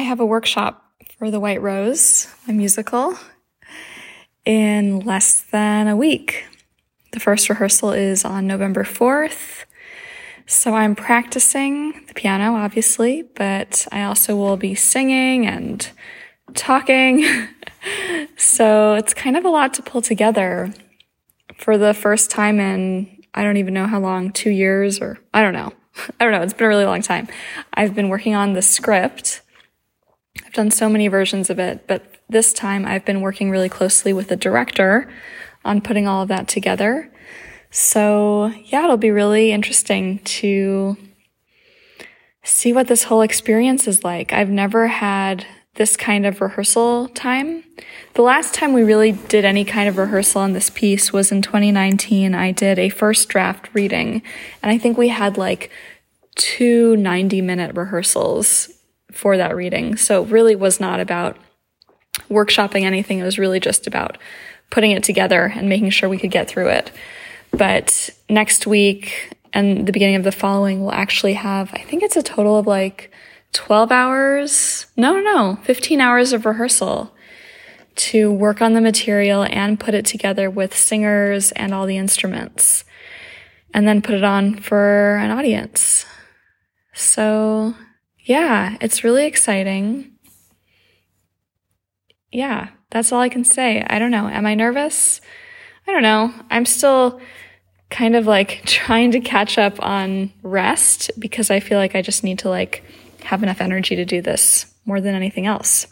I have a workshop for The White Rose, my musical, in less than a week. The first rehearsal is on November 4th. So I'm practicing the piano, obviously, but I also will be singing and talking. so it's kind of a lot to pull together for the first time in, I don't even know how long, two years or I don't know. I don't know. It's been a really long time. I've been working on the script. I've done so many versions of it, but this time I've been working really closely with the director on putting all of that together. So yeah, it'll be really interesting to see what this whole experience is like. I've never had this kind of rehearsal time. The last time we really did any kind of rehearsal on this piece was in 2019. I did a first draft reading, and I think we had like two 90 minute rehearsals for that reading. So it really was not about workshopping anything. It was really just about putting it together and making sure we could get through it. But next week and the beginning of the following, we'll actually have, I think it's a total of like 12 hours. No, no, no, 15 hours of rehearsal to work on the material and put it together with singers and all the instruments and then put it on for an audience. So yeah, it's really exciting. Yeah, that's all I can say. I don't know. Am I nervous? I don't know. I'm still kind of like trying to catch up on rest because I feel like I just need to like have enough energy to do this more than anything else.